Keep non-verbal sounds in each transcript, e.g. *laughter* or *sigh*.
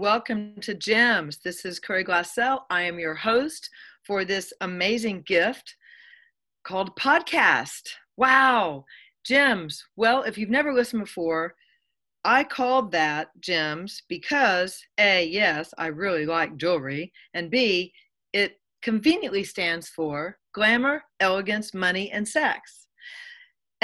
welcome to Gems. This is Corey Glassell. I am your host for this amazing gift called podcast. Wow, Gems. Well, if you've never listened before, I called that Gems because A, yes, I really like jewelry, and B, it conveniently stands for glamour, elegance, money, and sex.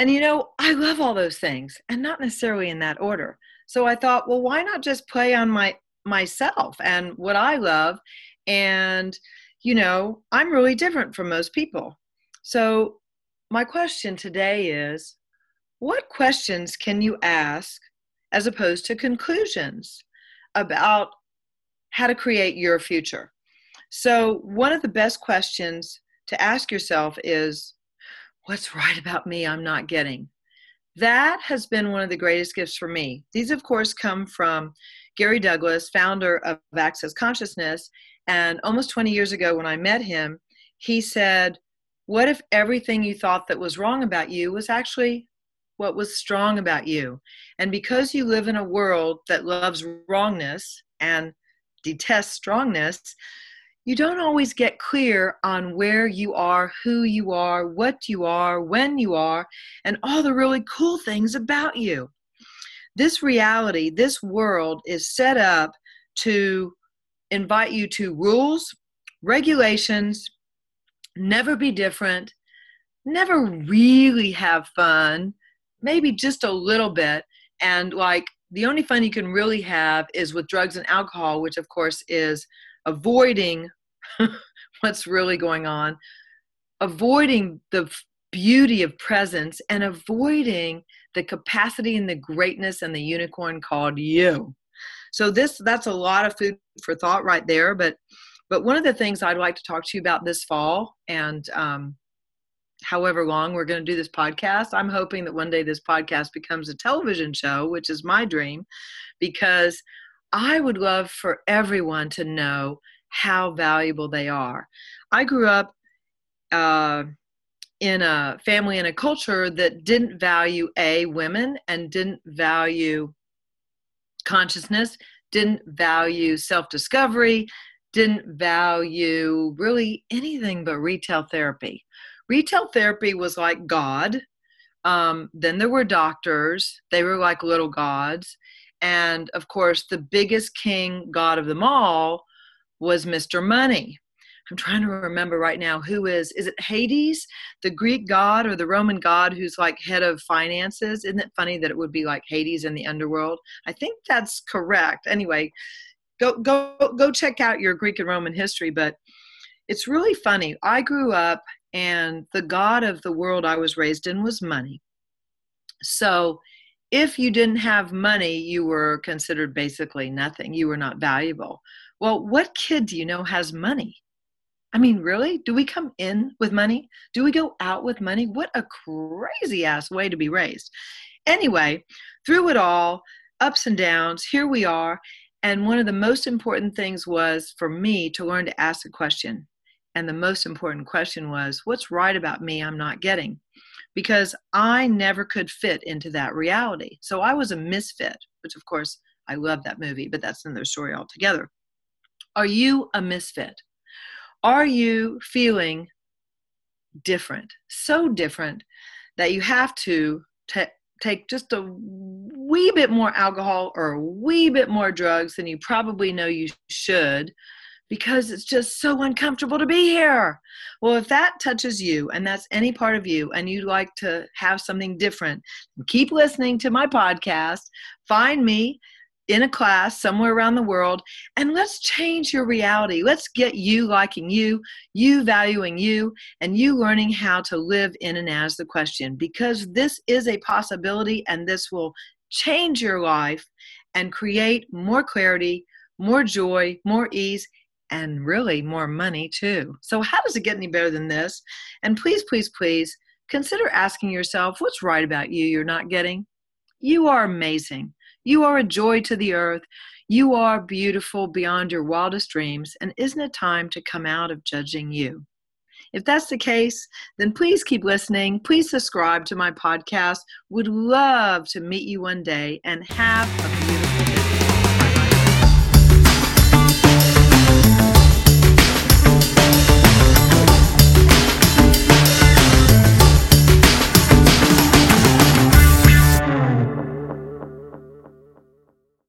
And you know, I love all those things, and not necessarily in that order. So I thought, well, why not just play on my myself and what I love? And you know, I'm really different from most people. So my question today is, what questions can you ask as opposed to conclusions about how to create your future? So one of the best questions to ask yourself is, what's right about me I'm not getting? that has been one of the greatest gifts for me. These, of course, come from Gary Douglas, founder of Access Consciousness. And almost 20 years ago, when I met him, he said, What if everything you thought that was wrong about you was actually what was strong about you? And because you live in a world that loves wrongness and detests strongness, you don't always get clear on where you are, who you are, what you are, when you are, and all the really cool things about you. This reality, this world is set up to invite you to rules, regulations, never be different, never really have fun, maybe just a little bit. And like the only fun you can really have is with drugs and alcohol, which of course is avoiding *laughs* what's really going on, avoiding the beauty of presence, and avoiding the capacity and the greatness and the unicorn called you. So this that's a lot of food for thought right there. But but one of the things I'd like to talk to you about this fall and um, however long we're going to do this podcast. I'm hoping that one day this podcast becomes a television show, which is my dream, because I would love for everyone to know how valuable they are. I grew up uh, in a family and a culture that didn't value A, women, and didn't value consciousness, didn't value self discovery, didn't value really anything but retail therapy. Retail therapy was like God. Um, then there were doctors, they were like little gods. And of course, the biggest king god of them all was Mr. Money. I'm trying to remember right now who is is it Hades, the Greek god or the Roman god who's like head of finances? Isn't it funny that it would be like Hades in the underworld? I think that's correct. Anyway, go go go check out your Greek and Roman history, but it's really funny. I grew up and the god of the world I was raised in was money. So if you didn't have money, you were considered basically nothing. You were not valuable. Well, what kid do you know has money? I mean, really? Do we come in with money? Do we go out with money? What a crazy ass way to be raised. Anyway, through it all, ups and downs, here we are. And one of the most important things was for me to learn to ask a question. And the most important question was, what's right about me I'm not getting? Because I never could fit into that reality. So I was a misfit, which of course I love that movie, but that's another story altogether. Are you a misfit? Are you feeling different? So different that you have to t- take just a wee bit more alcohol or a wee bit more drugs than you probably know you should because it's just so uncomfortable to be here. Well, if that touches you and that's any part of you and you'd like to have something different, keep listening to my podcast. Find me in a class somewhere around the world and let's change your reality. Let's get you liking you, you valuing you, and you learning how to live in and as the question because this is a possibility and this will change your life and create more clarity, more joy, more ease. And really more money too. So, how does it get any better than this? And please, please, please consider asking yourself what's right about you you're not getting? You are amazing. You are a joy to the earth. You are beautiful beyond your wildest dreams, and isn't it time to come out of judging you? If that's the case, then please keep listening. Please subscribe to my podcast. Would love to meet you one day and have a